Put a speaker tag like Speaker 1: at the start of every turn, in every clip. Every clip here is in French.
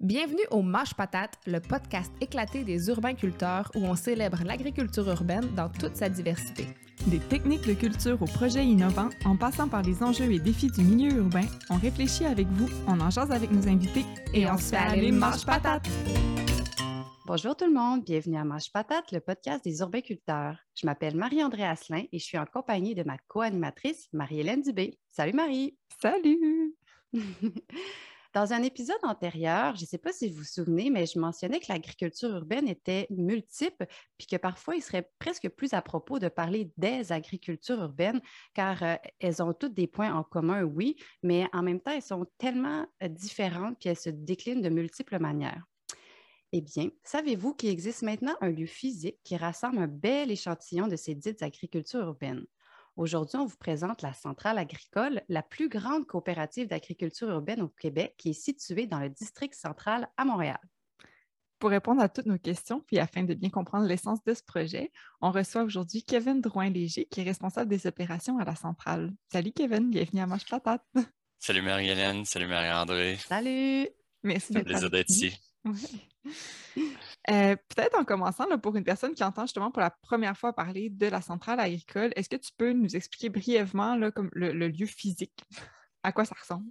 Speaker 1: Bienvenue au Mâche Patate, le podcast éclaté des urbains-culteurs où on célèbre l'agriculture urbaine dans toute sa diversité.
Speaker 2: Des techniques de culture aux projets innovants, en passant par les enjeux et défis du milieu urbain, on réfléchit avec vous, on en jase avec nos invités et, on, se fait aller Mâche Patate!
Speaker 3: Bonjour tout le monde, bienvenue à Mâche Patate, le podcast des urbains-culteurs. Je m'appelle Marie-André Asselin et je suis en compagnie de ma co-animatrice, Marie-Hélène Dubé. Salut Marie!
Speaker 2: Salut!
Speaker 3: Dans un épisode antérieur, je ne sais pas si vous vous souvenez, mais je mentionnais que l'agriculture urbaine était multiple, puis que parfois il serait presque plus à propos de parler des agricultures urbaines, car euh, elles ont toutes des points en commun, oui, mais en même temps, elles sont tellement euh, différentes, puis elles se déclinent de multiples manières. Eh bien, savez-vous qu'il existe maintenant un lieu physique qui rassemble un bel échantillon de ces dites agricultures urbaines? Aujourd'hui, on vous présente la Centrale agricole, la plus grande coopérative d'agriculture urbaine au Québec, qui est située dans le district central à Montréal.
Speaker 2: Pour répondre à toutes nos questions, puis afin de bien comprendre l'essence de ce projet, on reçoit aujourd'hui Kevin Drouin-Léger, qui est responsable des opérations à la centrale. Salut Kevin, bienvenue à Manche Patate.
Speaker 4: Salut Marie-Hélène, salut Marie-André.
Speaker 3: Salut.
Speaker 2: Merci
Speaker 4: d'être ici.
Speaker 2: Euh, peut-être en commençant, pour une personne qui entend justement pour la première fois parler de la centrale agricole, est-ce que tu peux nous expliquer brièvement le, lieu physique, à quoi ça ressemble?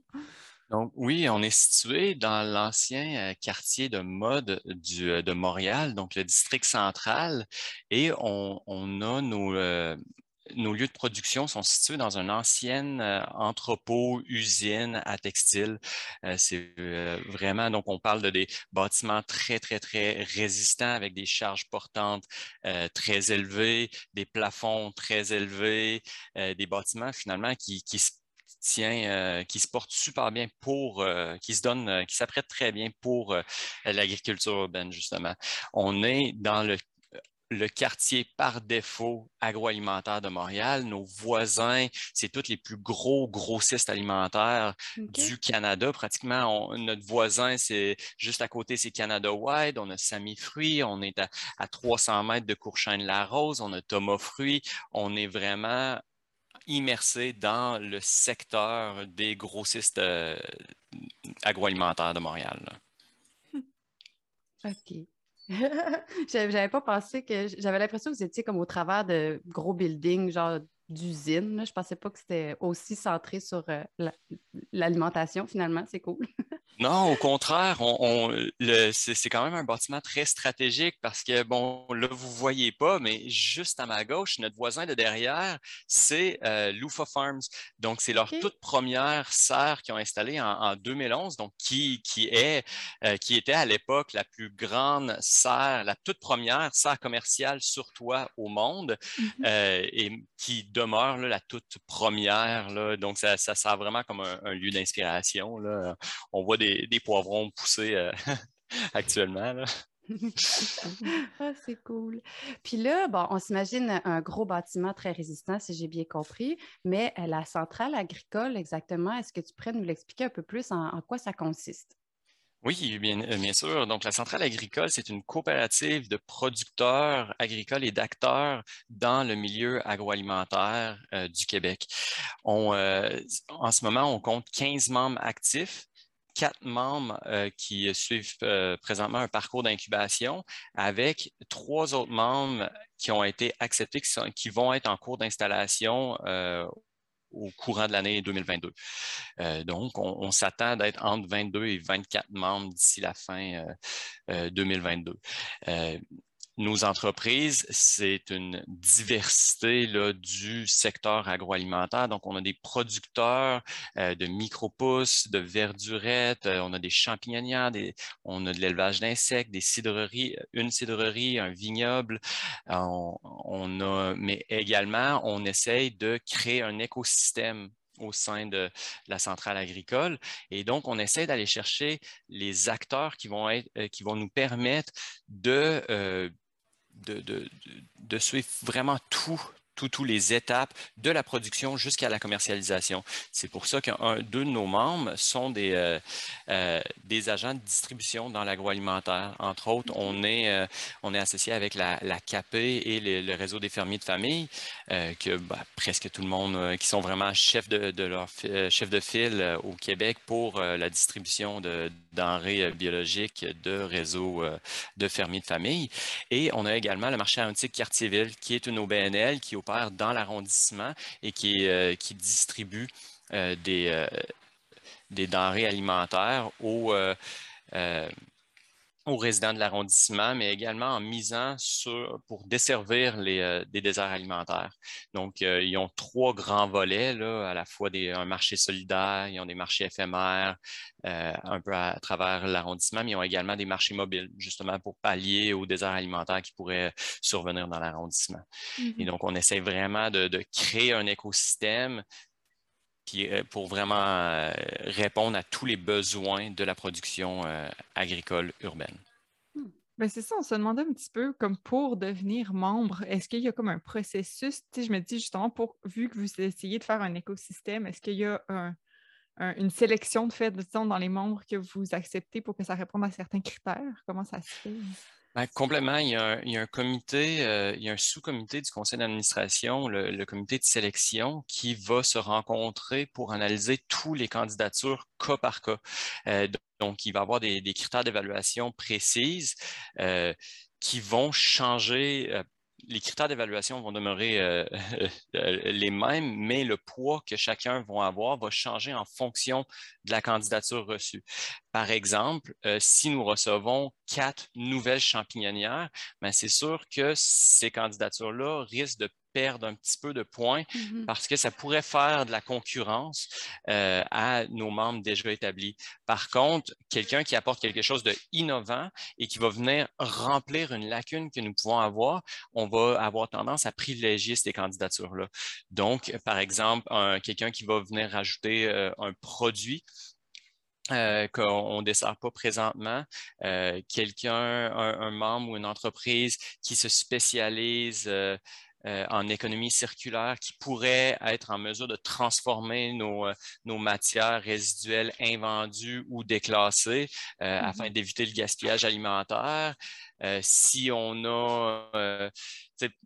Speaker 4: Donc oui, on est situé dans l'ancien euh, quartier de mode du, euh, de Montréal, donc le district central, et on, a nos, nos lieux de production sont situés dans un ancien euh, entrepôt, usine à textile. Euh, c'est euh, vraiment, donc on parle de des bâtiments très, très, très résistants avec des charges portantes très élevées, des plafonds très élevés, des bâtiments finalement qui, qui se tient, qui se portent super bien pour, qui se donnent, qui s'apprêtent très bien pour l'agriculture urbaine, justement. On est dans le le quartier par défaut agroalimentaire de Montréal. Nos voisins, c'est tous les plus gros grossistes alimentaires du Canada. Pratiquement, notre voisin, c'est juste à côté, c'est Canada Wide. On a Samy Fruits. On est à, 300 mètres de Courchaine-la-Rose. On a Thomas Fruits. On est vraiment immersé dans le secteur des grossistes euh, agroalimentaires de Montréal.
Speaker 3: OK. j'avais pas pensé que. J'avais l'impression que vous étiez comme au travers de gros buildings, genre d'usines. Je pensais pas que c'était aussi centré sur euh, l'alimentation, finalement. C'est cool.
Speaker 4: Non, au contraire, c'est quand même un bâtiment très stratégique parce que, bon, là, vous ne voyez pas, mais juste à ma gauche, notre voisin de derrière, c'est euh, Lufa Farms. Donc, c'est leur toute première serre qu'ils ont installée en, 2011, donc qui, qui, est, euh, qui était à l'époque la plus grande serre, la toute première serre commerciale sur toit au monde mm-hmm. et qui demeure la toute première. Donc, ça, ça sert vraiment comme un, lieu d'inspiration. On voit des poivrons poussés euh, actuellement.
Speaker 3: ah, c'est cool. Puis là, on s'imagine un gros bâtiment très résistant, si j'ai bien compris, mais euh, la centrale agricole, exactement, est-ce que tu pourrais nous l'expliquer un peu plus en, quoi ça consiste?
Speaker 4: Oui, bien, euh, bien, sûr. Donc, la centrale agricole, c'est une coopérative de producteurs agricoles et d'acteurs dans le milieu agroalimentaire du Québec. On, en ce moment, on compte 15 membres actifs quatre membres euh, qui suivent euh, présentement un parcours d'incubation avec trois autres membres qui ont été acceptés, qui, vont être en cours d'installation euh, au courant de l'année 2022. donc, on, s'attend d'être entre 22 et 24 membres d'ici la fin 2022 nos entreprises, c'est une diversité là, du secteur agroalimentaire. Donc, on a des producteurs euh, de micro-pousses, de verdurettes, euh, on a des champignonnières, des, on a de l'élevage d'insectes, des cidreries, une cidrerie, un vignoble. On, a, mais également, on essaye de créer un écosystème au sein de la centrale agricole. Et donc, on essaie d'aller chercher les acteurs qui vont, être, euh, qui vont nous permettre de de, suivre vraiment tout, toutes les étapes de la production jusqu'à la commercialisation. C'est pour ça qu'un deux de nos membres sont des, euh, euh, des agents de distribution dans l'agroalimentaire. Entre autres, on est, euh, on est associé avec la, la CAP et le, réseau des fermiers de famille, que bah, presque tout le monde, qui sont vraiment chefs de, de leur chef de file au Québec pour la distribution de denrées biologiques de réseaux de fermiers de famille. Et on a également le marché aéronautique Quartierville, qui est une OBNL qui opère dans l'arrondissement et qui, qui distribue des, des denrées alimentaires aux, euh, euh, aux résidents de l'arrondissement, mais également en misant sur, pour desservir les, euh, des déserts alimentaires. Donc, ils ont trois grands volets, là, à la fois des, un marché solidaire, ils ont des marchés éphémères, un peu à, travers l'arrondissement, mais ils ont également des marchés mobiles, justement pour pallier aux déserts alimentaires qui pourraient survenir dans l'arrondissement. Et mm-hmm. donc, on essaie vraiment de, de créer un écosystème euh, pour vraiment euh, répondre à tous les besoins de la production euh, agricole urbaine.
Speaker 2: Hmm. Ben c'est ça, on se demandait un petit peu comme pour devenir membre, est-ce qu'il y a comme un processus? Tu je me dis justement, pour, vu que vous essayez de faire un écosystème, est-ce qu'il y a une sélection de fait dans les membres que vous acceptez pour que ça réponde à certains critères? Comment ça se fait?
Speaker 4: Ben, complètement. Il y, a un, comité, euh, il y a un sous-comité du conseil d'administration, le, comité de sélection, qui va se rencontrer pour analyser toutes les candidatures cas par cas. Euh, donc, il va y avoir des, critères d'évaluation précises euh, qui vont changer les critères d'évaluation vont demeurer euh, les mêmes, mais le poids que chacun va avoir va changer en fonction de la candidature reçue. Par exemple, euh, si nous recevons quatre nouvelles champignonnières, ben, c'est sûr que ces candidatures-là risquent de perdre un petit peu de points mm-hmm. parce que ça pourrait faire de la concurrence euh, à nos membres déjà établis. Par contre, quelqu'un qui apporte quelque chose de innovant et qui va venir remplir une lacune que nous pouvons avoir, on va avoir tendance à privilégier ces candidatures-là. Donc, par exemple, quelqu'un qui va venir rajouter euh, un produit euh, qu'on ne dessert pas présentement, quelqu'un, un, membre ou une entreprise qui se spécialise euh, en économie circulaire qui pourrait être en mesure de transformer nos, euh, nos matières résiduelles invendues ou déclassées euh, afin mm-hmm. d'éviter le gaspillage alimentaire. si on a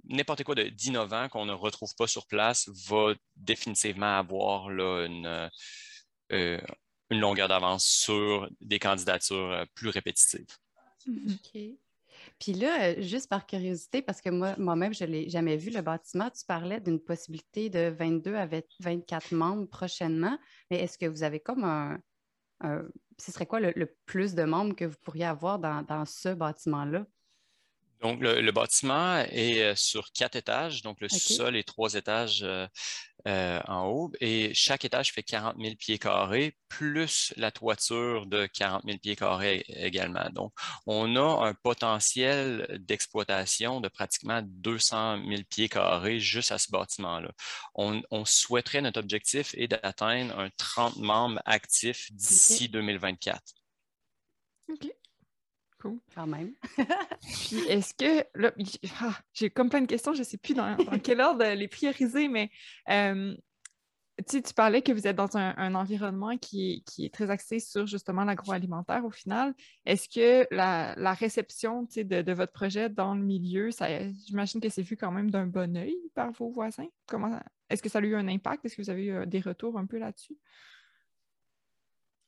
Speaker 4: n'importe quoi d'innovant qu'on ne retrouve pas sur place, va définitivement avoir là, une, une longueur d'avance sur des candidatures plus répétitives.
Speaker 3: OK. Puis là, euh, juste par curiosité, parce que moi, moi-même, je ne l'ai jamais vu, le bâtiment, tu parlais d'une possibilité de 22 à 24 membres prochainement, mais est-ce que vous avez comme un... ce serait quoi le, plus de membres que vous pourriez avoir dans ce bâtiment-là?
Speaker 4: Donc, le, bâtiment est euh, sur quatre étages, donc le sous-sol est trois étages euh, euh, en haut, et chaque étage fait 40 000 pieds carrés, plus la toiture de 40 000 pieds carrés également. Donc, on a un potentiel d'exploitation de pratiquement 200 000 pieds carrés juste à ce bâtiment-là. On, souhaiterait, notre objectif est d'atteindre un 30 membres actifs d'ici 2024.
Speaker 2: OK.
Speaker 3: Quand même.
Speaker 2: Puis est-ce que, là, ah, j'ai comme plein de questions, je ne sais plus dans, quel ordre les prioriser, mais euh, tu, tu parlais que vous êtes dans un, environnement qui, est très axé sur justement l'agroalimentaire au final. Est-ce que la, réception de, de, votre projet dans le milieu, j'imagine que c'est vu quand même d'un bon œil par vos voisins? Comment, est-ce que ça a eu un impact? Est-ce que vous avez eu des retours un peu là-dessus?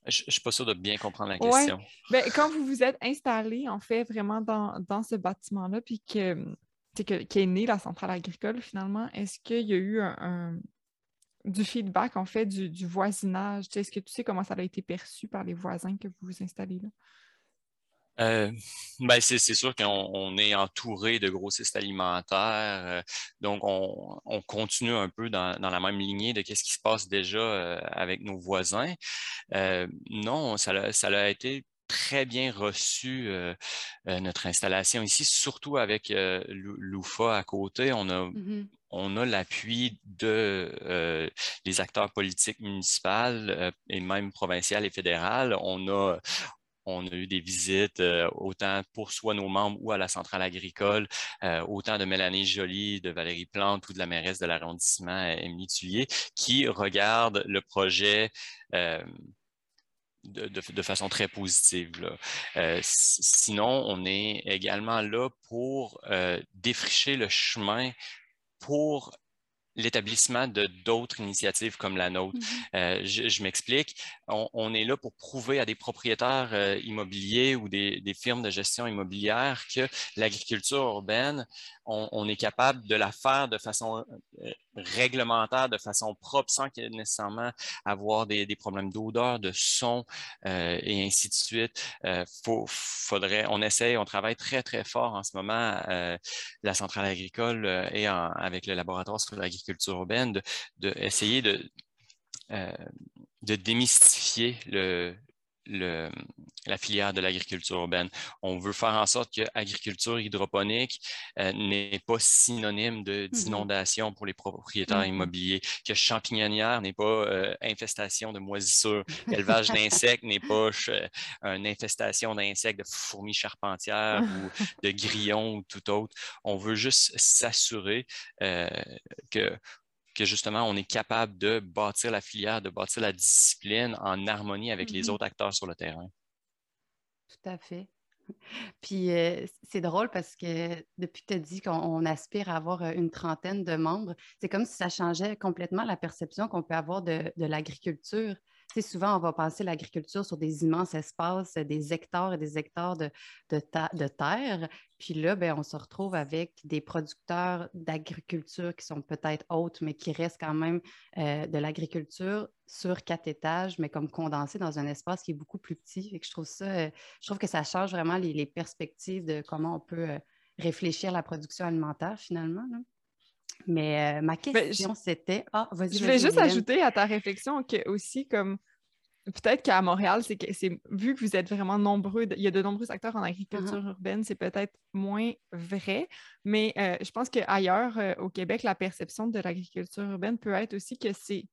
Speaker 4: Je ne suis pas sûr de bien comprendre la question.
Speaker 2: Ben, quand vous vous êtes installé, en fait, vraiment dans, ce bâtiment-là, puis que, qu'est née la centrale agricole, finalement, est-ce qu'il y a eu un, du feedback, en fait, du, voisinage? Est-ce que tu sais comment ça a été perçu par les voisins que vous vous installez là?
Speaker 4: Euh, ben c'est sûr qu'on est entouré de grossistes alimentaires, euh, donc on, continue un peu dans, la même lignée de ce qui se passe déjà euh, avec nos voisins. non, ça, a été très bien reçu notre installation ici, surtout avec l'UFA à côté. On a mm-hmm. on a l'appui de les acteurs politiques municipaux et même provinciales et fédérales. On a, on a eu des visites euh, autant pour soit nos membres ou à la centrale agricole, euh, autant de Mélanie Joly, de Valérie Plante ou de la mairesse de l'arrondissement, Émilie Tullier, qui regardent le projet euh, de, façon très positive. sinon, on est également là pour défricher le chemin pour l'établissement de d'autres initiatives comme la nôtre. Mm-hmm. Euh, je, m'explique. On, est là pour prouver à des propriétaires euh, immobiliers ou des, firmes de gestion immobilière que l'agriculture urbaine, on, est capable de la faire de façon euh, réglementaire, de façon propre, sans qu'il y nécessairement avoir des, problèmes d'odeur, de son et ainsi de suite. faudrait, on essaie, on travaille très, très fort en ce moment, la centrale agricole et avec le laboratoire sur l'agriculture culture urbaine, d'essayer de, de, euh, de, démystifier le, le, la filière de l'agriculture urbaine. On veut faire en sorte que l'agriculture hydroponique euh, n'est pas synonyme mm-hmm. d'inondation pour les propriétaires mm-hmm. immobiliers, que champignonnière n'est pas euh, infestation de moisissures, qu'élevage d'insectes n'est pas une infestation d'insectes, de fourmis charpentières ou de grillons ou tout autre. On veut juste s'assurer que que justement, on est capable de bâtir la filière, de bâtir la discipline en harmonie avec les mm-hmm. autres acteurs sur le terrain.
Speaker 3: Tout à fait. Puis euh, c'est drôle parce que depuis que tu as dit qu'on aspire à avoir euh, une trentaine de membres, c'est comme si ça changeait complètement la perception qu'on peut avoir de, de l'agriculture souvent, on va penser l'agriculture sur des immenses espaces, des hectares et des hectares de, de, terre. Puis là, ben, on se retrouve avec des producteurs d'agriculture qui sont peut-être hautes, mais qui restent quand même euh, de l'agriculture sur quatre étages, mais comme condensés dans un espace qui est beaucoup plus petit. Et que je trouve ça, euh, je trouve que ça change vraiment les, perspectives de comment on peut euh, réfléchir la production alimentaire finalement. Mais ma ben, question, c'était. Ah,
Speaker 2: vas-y. Je voulais juste ajouter à ta réflexion que aussi, comme peut-être qu'à Montréal, c'est que c'est vu que vous êtes vraiment nombreux, il y a de nombreux acteurs en agriculture uh-huh. urbaine, c'est peut-être moins vrai. Mais je pense qu'ailleurs, au Québec, la perception de l'agriculture urbaine peut être aussi que c'est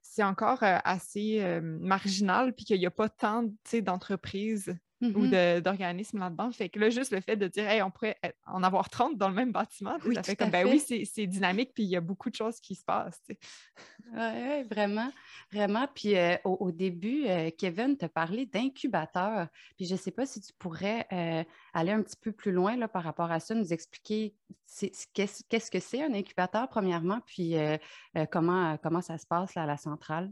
Speaker 2: c'est encore assez marginal, puis qu'il n'y a pas tant d'entreprises ou mm-hmm. d'organismes là-dedans. Fait que là, juste le fait de dire, hey, on pourrait en avoir 30 dans le même bâtiment, ça fait comme, ben oui, c'est dynamique, puis il y a beaucoup de choses qui se passent.
Speaker 3: Oui, vraiment, vraiment. Puis euh, au, début, euh, Kevin te parlait d'incubateur. Puis je ne sais pas si tu pourrais euh, aller un petit peu plus loin là, par rapport à ça, nous expliquer qu'est-ce que c'est un incubateur, premièrement, puis comment, comment ça se passe là, à la centrale?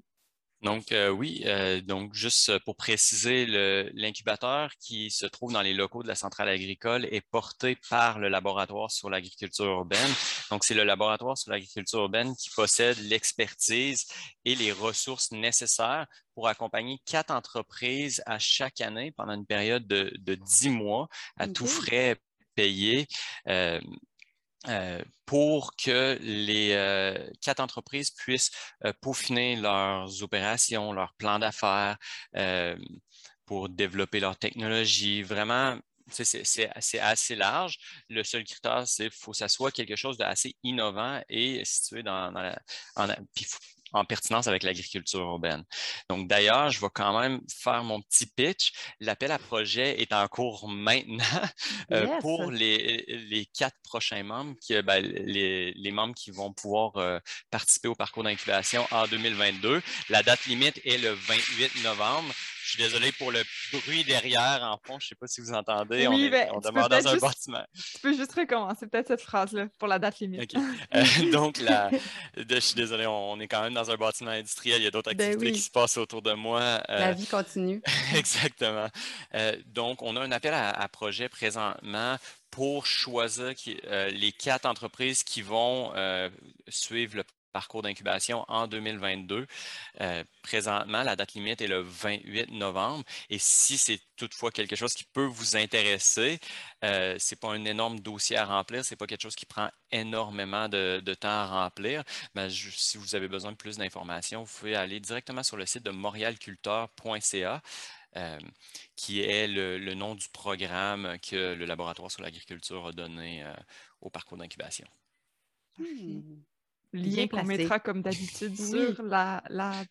Speaker 4: Donc, euh, oui, euh, donc juste pour préciser, l'incubateur qui se trouve dans les locaux de la centrale agricole est porté par le laboratoire sur l'agriculture urbaine. Donc, c'est le laboratoire sur l'agriculture urbaine qui possède l'expertise et les ressources nécessaires pour accompagner quatre entreprises à chaque année pendant une période de, dix mois à tout frais payés. Euh, euh, pour que les euh, quatre entreprises puissent euh, peaufiner leurs opérations, leurs plans d'affaires, pour développer leur technologie. Vraiment, c'est assez large. Le seul critère, c'est qu'il faut que ça soit quelque chose d'assez innovant et situé dans, la, en pertinence avec l'agriculture urbaine. Donc, d'ailleurs, je vais quand même faire mon petit pitch. L'appel à projet est en cours maintenant euh, pour les, quatre prochains membres, qui, ben, les, membres qui vont pouvoir euh, participer au parcours d'incubation en 2022. La date limite est le 28 novembre. Je suis désolé pour le bruit derrière en fond. Je ne sais pas si vous entendez.
Speaker 2: on, ben, demeure dans un bâtiment. Tu peux juste recommencer peut-être cette phrase-là pour la date limite.
Speaker 4: Euh, donc, je suis désolé, on est quand même dans un bâtiment industriel. Il y a d'autres ben activités qui se passent autour de moi.
Speaker 3: Euh, la vie continue.
Speaker 4: exactement. Euh, donc, on a un appel à, à projet présentement pour choisir les quatre entreprises qui vont suivre le parcours d'incubation en 2022. Euh, présentement, la date limite est le 28 novembre. Et si c'est toutefois quelque chose qui peut vous intéresser, euh, ce n'est pas un énorme dossier à remplir, ce n'est pas quelque chose qui prend énormément de, temps à remplir. Mais si vous avez besoin de plus d'informations, vous pouvez aller directement sur le site de montrealculteur.ca. Euh, qui est le, nom du programme que le laboratoire sur l'agriculture a donné au parcours d'incubation.
Speaker 2: Hmm lien qu'on mettra comme d'habitude sur la,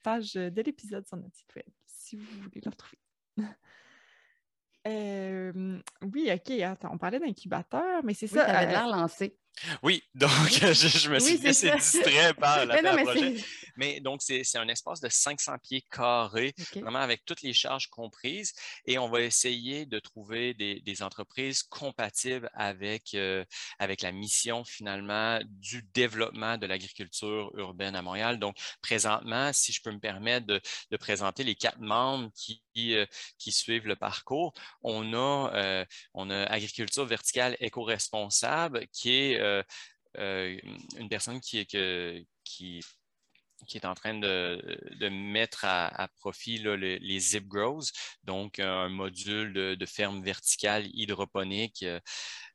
Speaker 2: page de l'épisode sur notre site web, si vous voulez le retrouver. oui, OK. Attends, on parlait d'incubateur, mais c'est ça.
Speaker 3: Tu avais l'air lancé.
Speaker 4: Oui, donc je, me suis laissé distrait par la
Speaker 3: mais
Speaker 4: projet. Mais donc, c'est un espace de 500 pieds carrés, vraiment avec toutes les charges comprises. Et on va essayer de trouver des, entreprises compatibles avec, euh, avec la mission finalement du développement de l'agriculture urbaine à Montréal. Donc, présentement, si je peux me permettre de, présenter les quatre membres qui, euh, qui suivent le parcours, on a, euh, on a Agriculture verticale éco-responsable qui est euh, une personne qui, qui, qui est en train de, mettre à, profit les, zip grows, donc un module de, ferme verticale hydroponique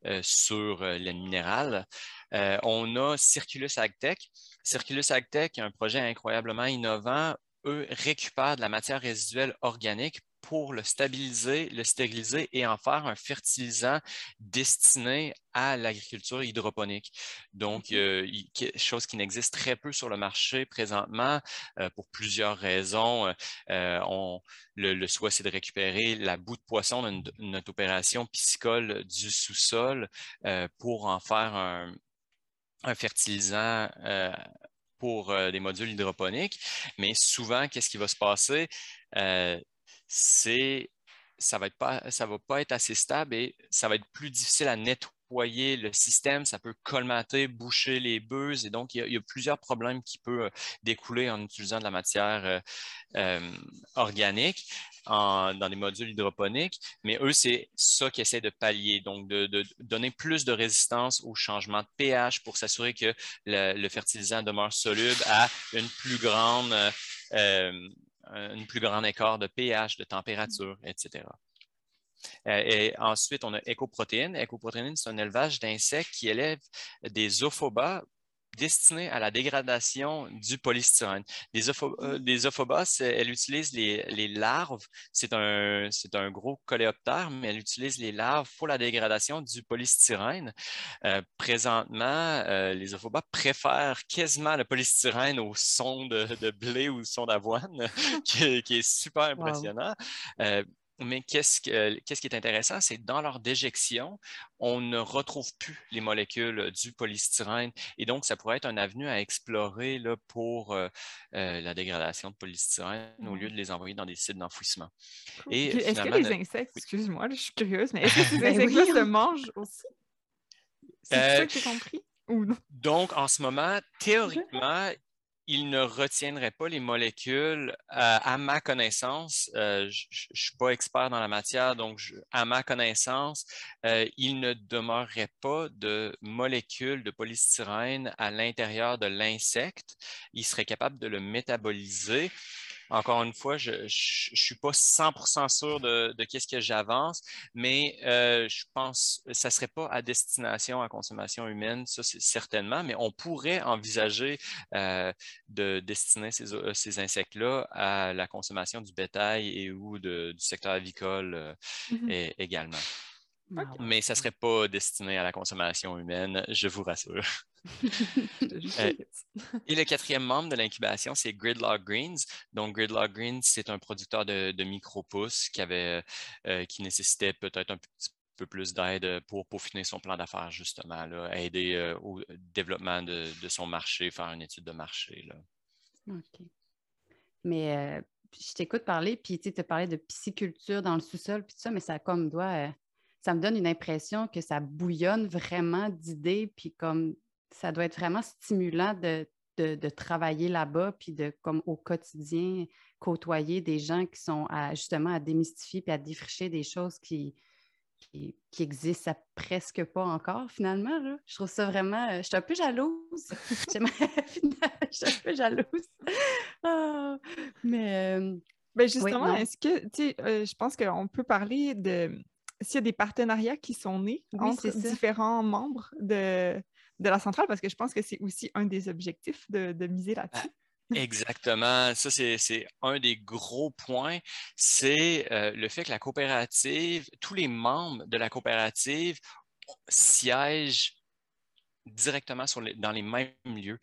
Speaker 4: euh, sur les minérales. on a Circulus AgTech. Circulus AgTech, un projet incroyablement innovant, eux récupèrent de la matière résiduelle organique pour le stabiliser, le stériliser et en faire un fertilisant destiné à l'agriculture hydroponique. Donc, euh, chose qui n'existe très peu sur le marché présentement euh, pour plusieurs raisons. Euh, on, le, souhait, c'est de récupérer la boue de poisson de notre opération piscicole du sous-sol pour en faire un, un fertilisant pour des modules hydroponiques. Mais souvent, qu'est-ce qui va se passer? C'est ça va pas, ça va pas être assez stable et ça va être plus difficile à nettoyer le système, ça peut colmater, boucher les beuses et donc il y a, plusieurs problèmes qui peuvent euh, découler en utilisant de la matière euh, euh, organique. dans des modules hydroponiques, mais eux, c'est ça qu'ils essaient de pallier, donc de, donner plus de résistance au changement de pH pour s'assurer que le, fertilisant demeure soluble à une plus grande un plus grand écart de pH, de température, etc. Euh, et ensuite, on a écoprotéines. Écoprotéines, c'est un élevage d'insectes qui élève des ophobas destinée à la dégradation du polystyrène. Les, ophobas, euh, elle utilise les, larves. C'est un, un, gros coléoptère, mais elle utilise les larves pour la dégradation du polystyrène. Euh, présentement, euh, les ophobas préfèrent quasiment le polystyrène au son de, blé ou au son d'avoine, qui, est super impressionnant. Mais qu'est-ce, qui est intéressant, c'est que dans leur déjection, on ne retrouve plus les molécules du polystyrène. Et donc, ça pourrait être un avenue à explorer là, pour euh, euh, la dégradation de polystyrène au lieu de les envoyer dans des sites d'enfouissement.
Speaker 2: Est-ce que les insectes, excuse-moi, je suis curieuse, mais est-ce que ces ben insectes-là se mangent aussi? C'est ça que j'ai compris?
Speaker 4: Donc, en ce moment, théoriquement, il ne retiendrait pas les molécules. Euh, à ma connaissance, euh, je ne suis pas expert dans la matière, donc à ma connaissance, euh, il ne demeurerait pas de molécules de polystyrène à l'intérieur de l'insecte. Il serait capable de le métaboliser encore une fois, je ne suis pas 100% sûr de, de qu'est-ce que j'avance, mais euh, je pense que ça ne serait pas à destination à consommation humaine, ça c'est certainement, mais on pourrait envisager euh, de destiner ces, euh, ces insectes-là à la consommation du bétail et ou du secteur avicole mm-hmm. également. Mais ça ne serait pas destiné à la consommation humaine, je vous rassure. Euh, et le quatrième membre de l'incubation, c'est Gridlock Greens. Donc, Gridlock Greens, c'est un producteur de, micro-pousses qui, avait, euh, qui nécessitait peut-être un petit peu plus d'aide pour peaufiner son plan d'affaires, justement, là, aider euh, au développement de, son marché, faire une étude de marché. Là.
Speaker 3: OK. Mais je t'écoute parler, puis tu te parlais de pisciculture dans le sous-sol, puis tout ça, mais ça comme doit ça me donne une impression que ça bouillonne vraiment d'idées, puis comme ça doit être vraiment stimulant de, travailler là-bas, puis de, comme au quotidien, côtoyer des gens qui sont justement à démystifier puis à défricher des choses qui, qui, existent presque pas encore, finalement. Je trouve ça vraiment. Je suis un peu jalouse. je suis un peu jalouse. Ah, mais. Euh,
Speaker 2: ben justement, est-ce que, tu sais, euh, je pense qu'on peut parler de s'il y a des partenariats qui sont nés entre différents membres de, de la centrale, parce que je pense que c'est aussi un des objectifs de, miser ah, là-dessus.
Speaker 4: Exactement. Ça, c'est un des gros points. C'est euh, le fait que la coopérative, tous les membres de la coopérative siègent directement sur dans les mêmes lieux.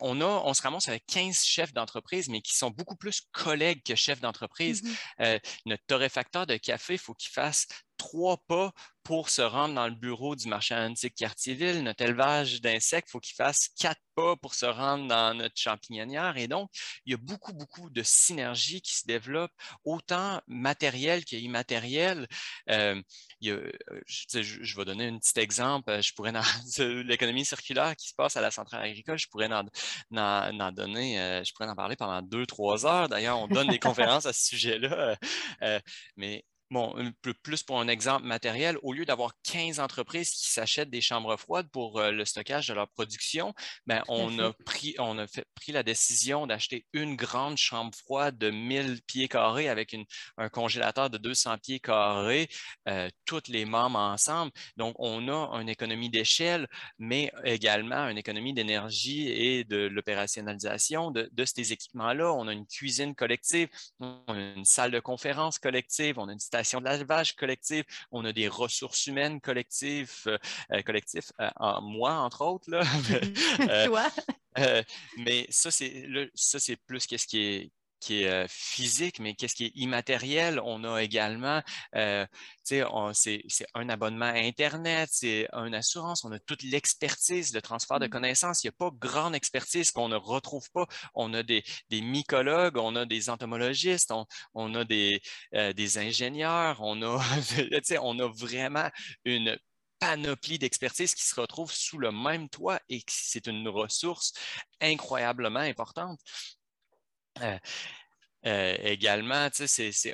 Speaker 4: on, a, on se ramasse avec 15 chefs d'entreprise, mais qui sont beaucoup plus collègues que chefs d'entreprise. Mm-hmm. Euh, notre torréfacteur de café, il faut qu'il fasse trois pas pour se rendre dans le bureau du marché antique Quartier-Ville. Notre élevage d'insectes, il faut qu'il fasse quatre pas pour se rendre dans notre champignonnière. Et donc, il y a beaucoup, beaucoup de synergies qui se développent, autant matérielles qu'immatérielles. Euh, euh je, vais donner un petit exemple. Je pourrais, l'économie circulaire qui se passe à la centrale agricole, je pourrais en, donner, euh, je pourrais en parler pendant deux, trois heures. D'ailleurs, on donne des conférences à ce sujet-là. Euh, mais bon, plus pour un exemple matériel, au lieu d'avoir 15 entreprises qui s'achètent des chambres froides pour euh, le stockage de leur production, ben, on, a pris, on a pris la décision d'acheter une grande chambre froide de 1000 pieds carrés avec un congélateur de 200 pieds carrés, euh, toutes les membres ensemble. Donc, on a une économie d'échelle, mais également une économie d'énergie et de l'opérationnalisation de, de, ces équipements-là. On a une cuisine collective, on a une salle de conférence collective, on a une de lavage collective, on a des ressources humaines collectives, euh, euh, collectifs, euh, moi entre autres. Là.
Speaker 3: Toi?
Speaker 4: mais ça, c'est plus qu'est-ce qui est, qui est physique, mais qu'est-ce qui est immatériel? On a également, c'est un abonnement à Internet, c'est une assurance, on a toute l'expertise, le transfert de mmh. connaissances. Il n'y a pas grande expertise qu'on ne retrouve pas. On a des, mycologues, on a des entomologistes, on, a des, des, ingénieurs, on a, on a vraiment une panoplie d'expertise qui se retrouve sous le même toit et c'est une ressource incroyablement importante. Euh, euh, également,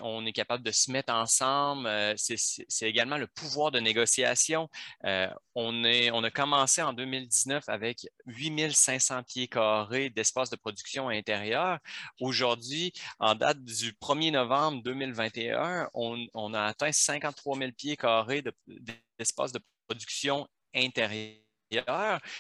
Speaker 4: on est capable de se mettre ensemble. Euh, c'est également le pouvoir de négociation. on, on a commencé en 2019 avec 8500 pieds carrés d'espace de production intérieur. Aujourd'hui, en date du 1er novembre 2021, on, a atteint 53 000 pieds carrés d'espace de production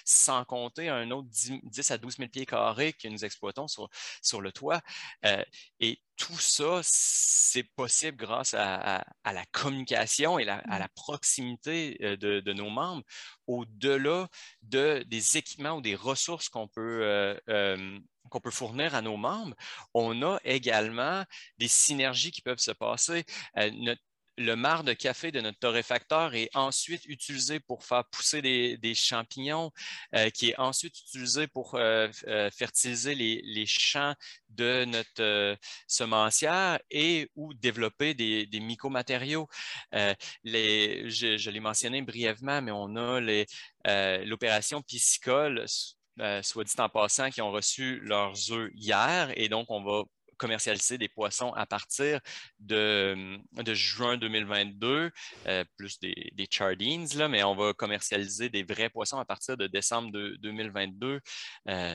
Speaker 4: sans compter un autre 10, à 12 000 pieds carrés que nous exploitons sur, sur le toit. Euh, et tout ça, c'est possible grâce à, la communication et à la mmh. proximité euh, de, nos membres, au-delà de, des équipements ou des ressources qu'on peut, euh, qu'on peut fournir à nos membres. On a également des synergies qui peuvent se passer. notre le marc de café de notre torréfacteur est ensuite utilisé pour faire pousser des, champignons, euh, qui est ensuite utilisé pour euh, euh, fertiliser les, champs de notre semencière et ou développer des, des mycomatériaux. Je, l'ai mentionné brièvement, mais on a l'opération piscicole, soit dit en passant, qui ont reçu leurs œufs hier et donc on va commercialiser des poissons à partir de, de juin 2022, euh, plus des, chardines, là, mais on va commercialiser des vrais poissons à partir de décembre de, 2022. Euh,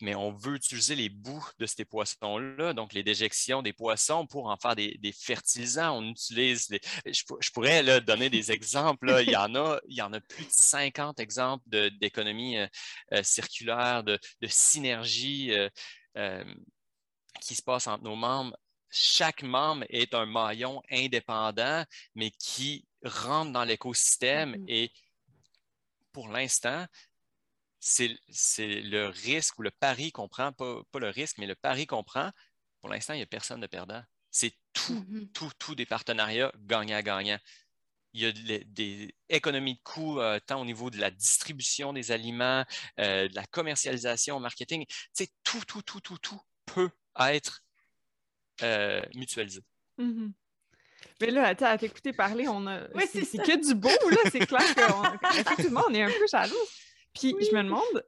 Speaker 4: mais on veut utiliser les bouts de ces poissons-là, donc les déjections des poissons, pour en faire des, fertilisants. On utilise je, pourrais donner des exemples. Il, y en a, il y en a plus de 50 exemples d'économie euh, circulaire, de, de synergie qui se passe entre nos membres, chaque membre est un maillon indépendant, mais qui rentre dans l'écosystème mm-hmm. et pour l'instant, c'est le risque ou le pari qu'on prend, pas, le risque, mais le pari qu'on prend. Pour l'instant, il n'y a personne de perdant. C'est tout, mm-hmm. tout, tout des partenariats gagnant-gagnant. Il y a des économies de coûts, euh, tant au niveau de la distribution des aliments, euh, de la commercialisation, marketing. C'est tout, tout, tout, tout, tout peut être euh, mutualisé.
Speaker 2: Mm-hmm. Mais là, à t'écouter parler, on a. c'est que du beau, là. C'est clair qu'effectivement, on est un peu jaloux. Puis je me demande,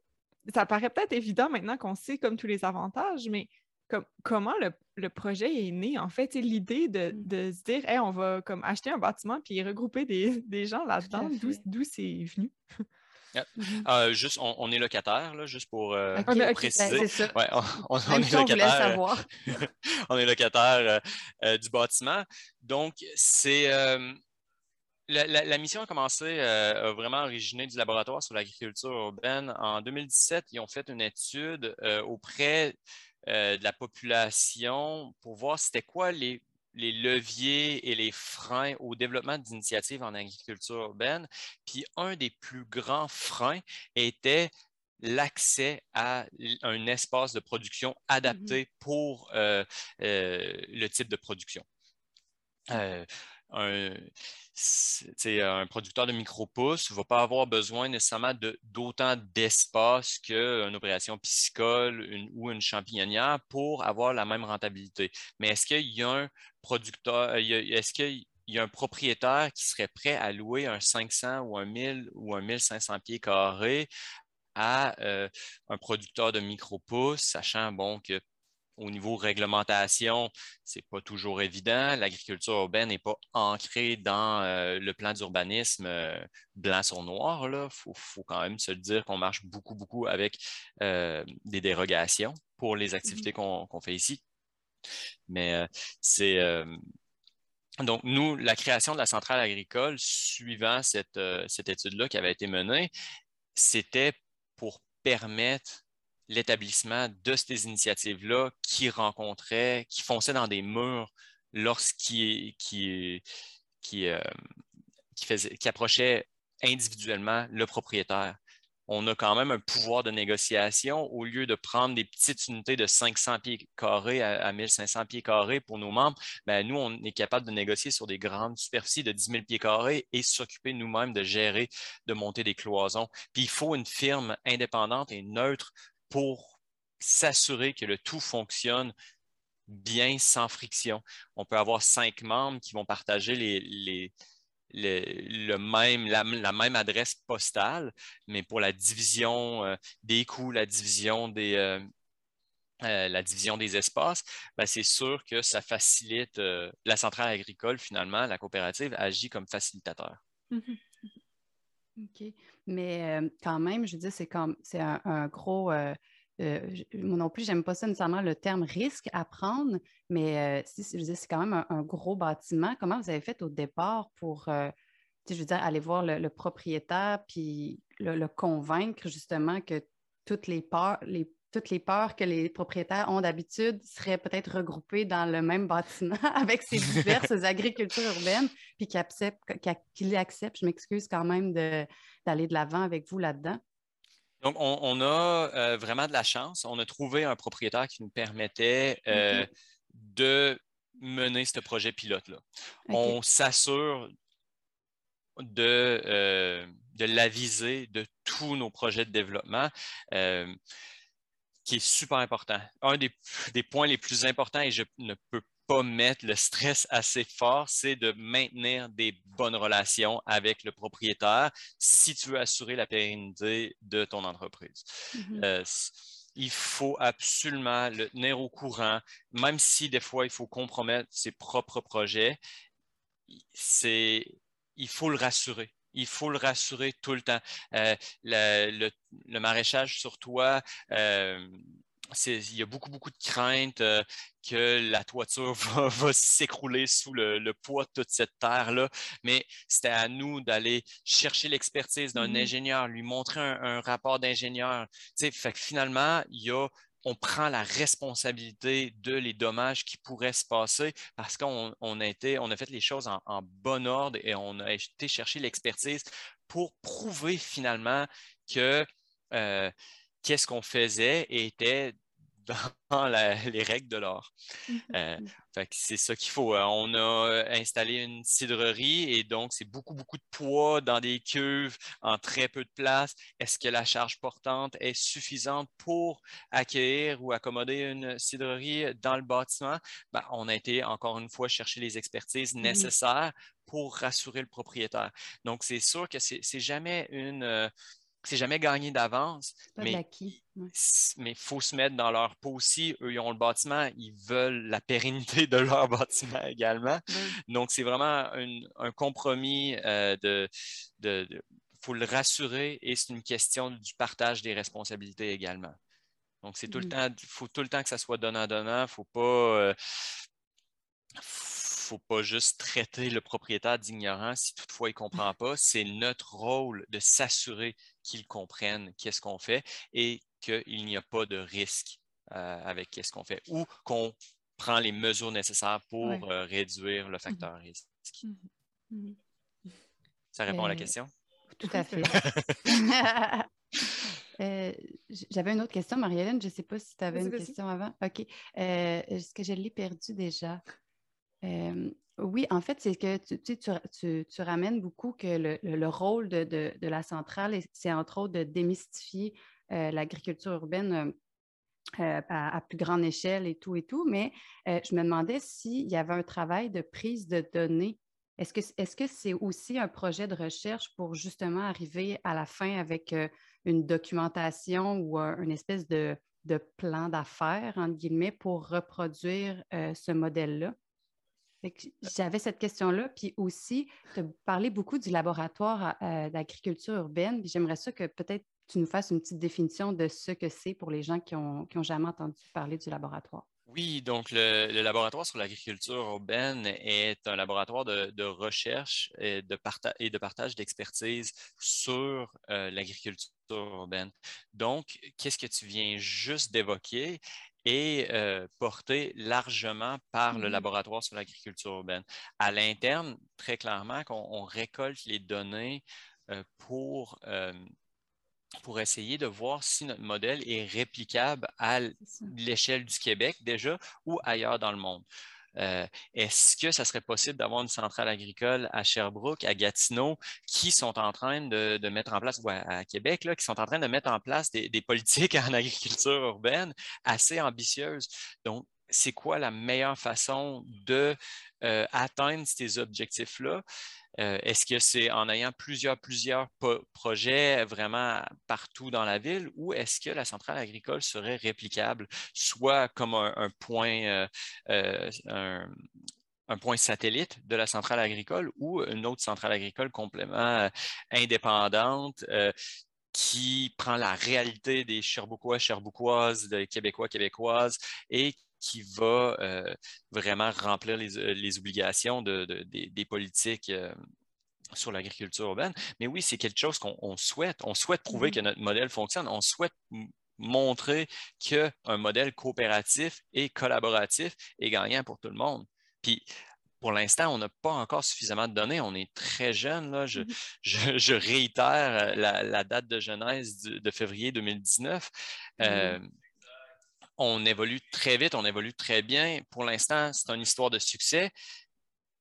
Speaker 2: ça paraît peut-être évident maintenant qu'on sait comme tous les avantages, mais comment le, projet est né, en fait? L'idée de, mm. de, se dire, hey, on va comme acheter un bâtiment puis regrouper des, des gens là-dedans, d'où c'est venu?
Speaker 4: Mhm. Euh, juste, on, est locataire, là, juste pour, euh, préciser. on,
Speaker 3: est locataire,
Speaker 4: on est locataire du bâtiment. Donc, c'est. La, mission a commencé, a vraiment originé du laboratoire sur l'agriculture urbaine. En 2017, ils ont fait une étude auprès de la population pour voir c'était quoi les les leviers et les freins au développement d'initiatives en agriculture urbaine. Puis un des plus grands freins était l'accès à un espace de production adapté mm-hmm. pour euh, euh, le type de production. Euh, un producteur de micro-pousses ne va pas avoir besoin nécessairement d'autant d'espace qu'une opération piscicole ou une champignonnière pour avoir la même rentabilité. Mais est-ce qu'il y a un producteur, est-ce qu'il y a un propriétaire qui serait prêt à louer un 500 ou un 1000 ou un 1500 pieds carrés à un producteur de micro-pousses, sachant bon, que au niveau réglementation, ce n'est pas toujours évident. L'agriculture urbaine n'est pas ancrée dans le plan d'urbanisme blanc sur noir. Il faut, quand même se dire qu'on marche beaucoup, beaucoup avec des dérogations pour les activités mmh qu'on fait ici. Mais c'est. donc, nous, la création de la centrale agricole, suivant cette, cette étude-là qui avait été menée, c'était pour permettre l'établissement de ces initiatives-là qui rencontraient, qui fonçaient dans des murs lorsqu'ils qui, qui, euh, qui, approchaient individuellement le propriétaire on a quand même un pouvoir de négociation au lieu de prendre des petites unités de 500 pieds carrés à, 1500 pieds carrés pour nos membres. Ben, nous, on est capable de négocier sur des grandes superficies de 10 000 pieds carrés et s'occuper nous-mêmes de gérer, de monter des cloisons. Puis il faut une firme indépendante et neutre pour s'assurer que le tout fonctionne bien sans friction. On peut avoir cinq membres qui vont partager la, même adresse postale, mais pour la division euh, des coûts, la division des, euh, euh, espaces, ben, c'est sûr que ça facilite la centrale agricole, finalement, la coopérative agit comme facilitateur.
Speaker 3: Mmh OK. Mais quand même, je dire, c'est c'est un, gros euh, moi non plus, j'aime pas ça nécessairement le terme risque à prendre, mais euh, si, c'est quand même un, gros bâtiment. Comment vous avez fait au départ pour, euh, je veux dire, aller voir le, propriétaire puis le, convaincre justement que toutes les peurs, les, toutes les peurs que les propriétaires ont d'habitude seraient peut-être regroupées dans le même bâtiment avec ces diverses agricultures urbaines, puis qu'il accepte, qu'il accepte, je m'excuse quand même d'aller de l'avant avec vous là-dedans.
Speaker 4: Donc, on, a euh, vraiment de la chance. On a trouvé un propriétaire qui nous permettait euh, de mener ce projet pilote-là. On s'assure de, euh, de l'aviser de tous nos projets de développement qui est super important. Un des, des, points les plus importants, et je ne peux pas mettre le stress assez fort, c'est de maintenir des bonnes relations avec le propriétaire si tu veux assurer la pérennité de ton entreprise. Mm-hmm. Euh, il faut absolument le tenir au courant, même si des fois il faut compromettre ses propres projets. C'est, il faut le rassurer. Il faut le rassurer tout le temps. Euh, le, maraîchage sur toi, euh, il y a beaucoup, beaucoup de craintes euh, que la toiture va, s'écrouler sous le, poids de toute cette terre-là. Mais c'était à nous d'aller chercher l'expertise d'un mm-hmm. ingénieur, lui montrer un, rapport d'ingénieur. Fait que finalement, il y a on prend la responsabilité de les dommages qui pourraient se passer parce qu'on on a, on a fait les choses en, bon ordre et on a été chercher l'expertise pour prouver finalement que euh, qu'est-ce qu'on faisait était dans les règles de l'art. Mmh euh, c'est ça qu'il faut. Hein. On a installé une cidrerie et donc c'est beaucoup, beaucoup de poids dans des cuves en très peu de place. Est-ce que la charge portante est suffisante pour accueillir ou accommoder une cidrerie dans le bâtiment? Ben, on a été encore une fois chercher les expertises mmh nécessaires pour rassurer le propriétaire. Donc, c'est sûr que c'est jamais une, euh, c'est jamais gagné d'avance. Mais il faut se mettre dans leur peau aussi. Eux, ils ont le bâtiment, ils veulent la pérennité de leur bâtiment également. Donc, c'est vraiment un compromis euh, de. Il faut le rassurer et c'est une question du partage des responsabilités également. Donc, c'est tout le temps, il faut tout le temps que ça soit donnant-donnant. Il ne faut pas. Euh, faut pas juste traiter le propriétaire d'ignorant si toutefois il ne comprend pas. C'est notre rôle de s'assurer qu'ils comprennent qu'est-ce qu'on fait et qu'il n'y a pas de risque euh, avec qu'est-ce qu'on fait ou qu'on prend les mesures nécessaires pour euh, réduire le mmh facteur risque. Mmh mmh Ça répond à la question?
Speaker 3: Tout à fait. Euh, j'avais une autre question, Marie-Hélène. Je ne sais pas si tu avais une question avant. OK. Est-ce que je l'ai perdu déjà? Oui, en fait, c'est que tu, ramènes beaucoup que le, rôle de, la centrale, c'est entre autres de démystifier l'agriculture urbaine à, plus grande échelle et tout et tout. Mais je me demandais s'il y avait un travail de prise de données. Est-ce que c'est -ce c'est aussi un projet de recherche pour justement arriver à la fin avec une documentation ou une espèce de, plan d'affaires, entre guillemets, pour reproduire ce modèle-là? J'avais cette question-là, puis aussi, tu as parlé beaucoup du laboratoire euh, d'agriculture urbaine, j'aimerais ça que peut-être tu nous fasses une petite définition de ce que c'est pour les gens qui n'ont ont jamais entendu parler du laboratoire.
Speaker 4: Oui, donc le, laboratoire sur l'agriculture urbaine est un laboratoire de, recherche et de, et de partage d'expertise sur euh, l'agriculture urbaine. Donc, qu'est-ce que tu viens juste d'évoquer? Est euh, porté largement par le mmh laboratoire sur l'agriculture urbaine. À l'interne, très clairement, on, récolte les données euh, pour, euh, pour essayer de voir si notre modèle est réplicable à l'échelle du Québec déjà ou ailleurs dans le monde. Euh, est-ce que ça serait possible d'avoir une centrale agricole à Sherbrooke, à Gatineau, qui sont en train de, mettre en place, ou à, Québec, là, qui sont en train de mettre en place des, politiques en agriculture urbaine assez ambitieuses? Donc, c'est quoi la meilleure façon de euh, atteindre ces objectifs-là? Euh, est-ce que c'est en ayant plusieurs, plusieurs projets vraiment partout dans la ville ou est-ce que la centrale agricole serait réplicable, soit comme un, point, euh, un, point satellite de la centrale agricole ou une autre centrale agricole complètement indépendante qui prend la réalité des Cherbouquois, Cherbouquoises, des Québécois, Québécoises et qui va euh, vraiment remplir les, euh, obligations des, politiques euh, sur l'agriculture urbaine. Mais oui, c'est quelque chose qu'on souhaite. On souhaite prouver que mm-hmm. notre modèle fonctionne. On souhaite montrer qu'un modèle coopératif et collaboratif est gagnant pour tout le monde. Puis, pour l'instant, on n'a pas encore suffisamment de données. On est très jeune. Là. Je, mm-hmm. réitère la, date de genèse de, février 2019 on évolue très vite, on évolue très bien. Pour l'instant, c'est une histoire de succès.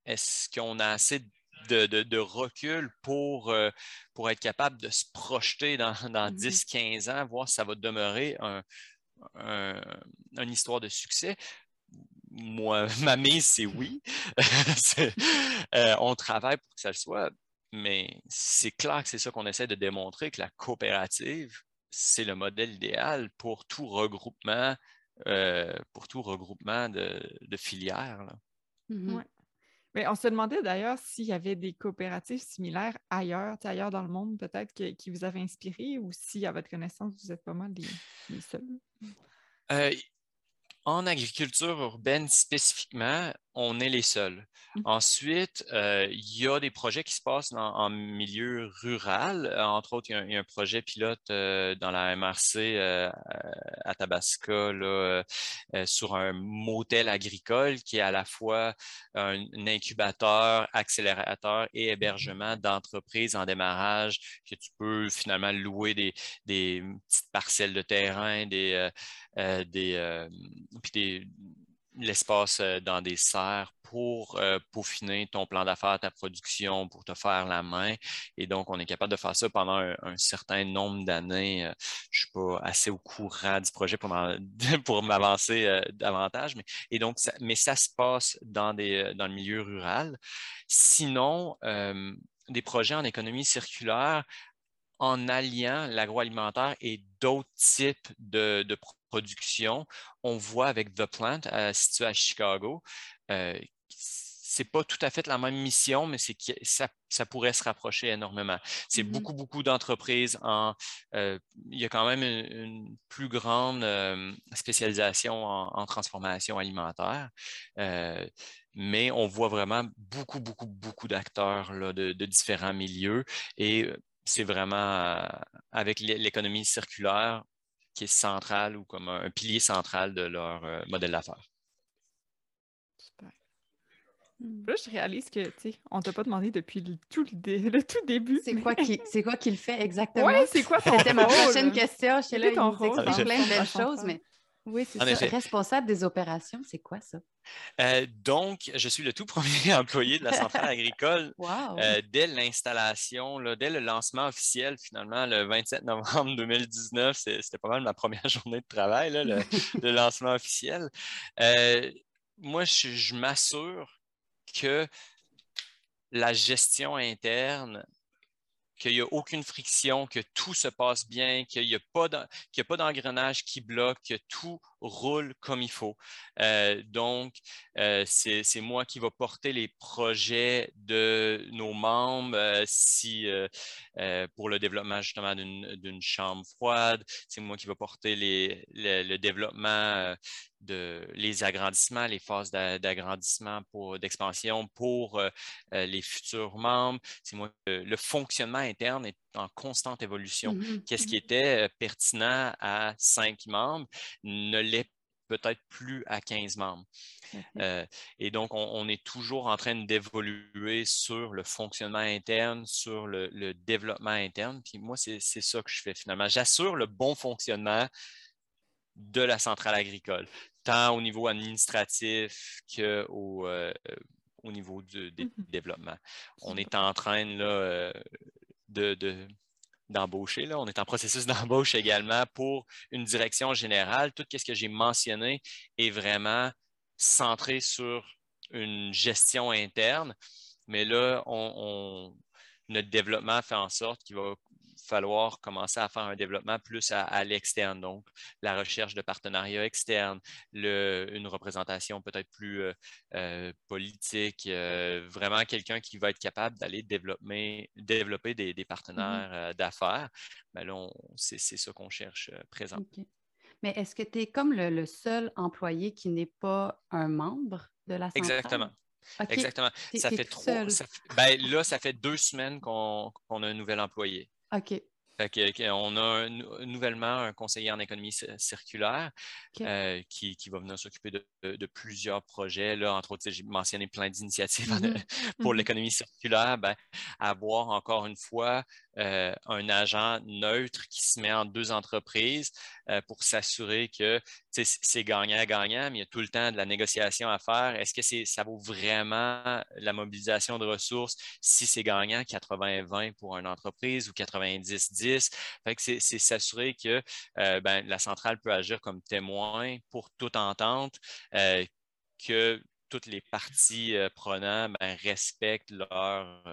Speaker 4: Est-ce qu'on a assez de, recul pour, euh, pour être capable de se projeter dans, 10-15 mm-hmm. ans, voir si ça va demeurer une histoire de succès? Moi, ma mise, c'est oui. Euh, on travaille pour que ça le soit, mais c'est clair que c'est ça qu'on essaie de démontrer, que la coopérative, c'est le modèle idéal pour tout regroupement, euh, pour tout regroupement de, filières.
Speaker 2: Mmh Mais on se demandait d'ailleurs s'il y avait des coopératives similaires ailleurs, ailleurs dans le monde, peut-être, qui vous avaient inspiré ou si, à votre connaissance, vous êtes pas mal les, seuls.
Speaker 4: Euh, en agriculture urbaine spécifiquement, on est les seuls. Mmh. Ensuite, euh, il y a des projets qui se passent en milieu rural. Entre autres, il y a, un projet pilote euh, dans la MRC euh, à Tabasco sur un motel agricole qui est à la fois un, incubateur, accélérateur et hébergement d'entreprises en démarrage que tu peux finalement louer des, des petites parcelles de terrain, des, des, des l'espace euh, dans des serres pour euh, peaufiner ton plan d'affaires, ta production, pour te faire la main. Et donc, on est capable de faire ça pendant un, certain nombre d'années. Euh, je ne suis pas assez au courant du projet pour m'avancer davantage. Mais, et donc, ça, mais ça se passe dans, des, dans le milieu rural. Sinon, des projets en économie circulaire en alliant l'agroalimentaire et d'autres types de, de, production. On voit avec The Plant, euh, situé à Chicago, euh, c'est pas tout à fait la même mission, mais c'est que ça, ça, pourrait se rapprocher énormément. C'est mm-hmm. beaucoup, beaucoup d'entreprises en. Euh, il y a quand même une, plus grande euh, spécialisation en, transformation alimentaire. mais on voit vraiment beaucoup, beaucoup, beaucoup d'acteurs de, de, différents milieux. Et c'est vraiment avec l'économie circulaire, qui est central ou comme un, pilier central de leur euh, modèle d'affaires.
Speaker 2: Super. Là, je réalise que, tu sais, on t'a pas demandé depuis le tout, le, tout début.
Speaker 3: C'est quoi qui c'est quoi qu'il fait exactement?
Speaker 2: Oui, c'est quoi ton
Speaker 3: C'était ma prochaine question. Je suis là, il nous explique plein de belles choses, mais oui, c'est ça. Responsable des opérations, c'est quoi ça?
Speaker 4: Euh, donc, je suis le tout premier employé de la centrale agricole
Speaker 3: Wow!
Speaker 4: euh, dès l'installation, dès le lancement officiel, finalement, le 27 novembre 2019. c'est- C'était pas mal ma première journée de travail, là, le, le lancement officiel. Euh, moi, je, je m'assure que la gestion interne, qu'il n'y a aucune friction, que tout se passe bien, qu'il n'y a pas d'engrenage qui bloque, que tout roule comme il faut. Euh, donc, euh, c'est moi qui va porter les projets de nos membres euh, si, pour le développement justement d'une chambre froide. C'est moi qui va porter le, développement de les agrandissements, les phases d'a- d'agrandissement pour d'expansion pour les futurs membres. C'est moi le fonctionnement interne est en constante évolution.
Speaker 3: Mhm.
Speaker 4: Qu'est-ce qui était euh, pertinent à cinq membres ne l'est peut-être plus à 15 membres. Euh, et donc, on, on est toujours en train d'évoluer sur le fonctionnement interne, sur le, le développement interne. Puis moi, c'est ça que je fais finalement. J'assure le bon fonctionnement de la centrale agricole, tant au niveau administratif qu'au euh, au niveau du
Speaker 2: Mhm.
Speaker 4: développement. On est en train là, euh, de, de- d'embaucher. On est en processus d'embauche également pour une direction générale. Tout ce que j'ai mentionné est vraiment centré sur une gestion interne. Mais là, on- notre développement fait en sorte qu'il va falloir commencer à faire un développement plus à, à l'externe. Donc, la recherche de partenariats externes, le- une représentation peut-être plus euh, euh, politique, euh, vraiment quelqu'un qui va être capable d'aller développer, développer des, des partenaires euh, d'affaires. Ben là, c'est ça qu'on cherche présent.
Speaker 3: Mais est-ce que tu es comme le, le seul employé qui n'est pas un membre de la centrale?
Speaker 4: Exactement. Exactement. Ça fait trois. ça ben, là, ça fait deux semaines qu'on qu'on a un nouvel employé.
Speaker 3: OK.
Speaker 4: Fait que- on a un nouvellement un conseiller en économie ci- circulaire euh, qui, qui va venir s'occuper de, de- de plusieurs projets. Là, entre autres, j'ai mentionné plein d'initiatives
Speaker 3: Mhm.
Speaker 4: pour
Speaker 2: Mhm.
Speaker 4: l'économie circulaire. Ben, avoir encore une fois euh, un agent neutre qui se met en deux entreprises euh, pour s'assurer que c'est gagnant-gagnant, mais il y a tout le temps de la négociation à faire. Est-ce que ça vaut vraiment la mobilisation de ressources? Si c'est gagnant 80-20 pour une entreprise ou 90-10? C'est, s'assurer que euh, ben, la centrale peut agir comme témoin pour toute entente, euh, que toutes les parties euh, prenantes ben, respectent leur,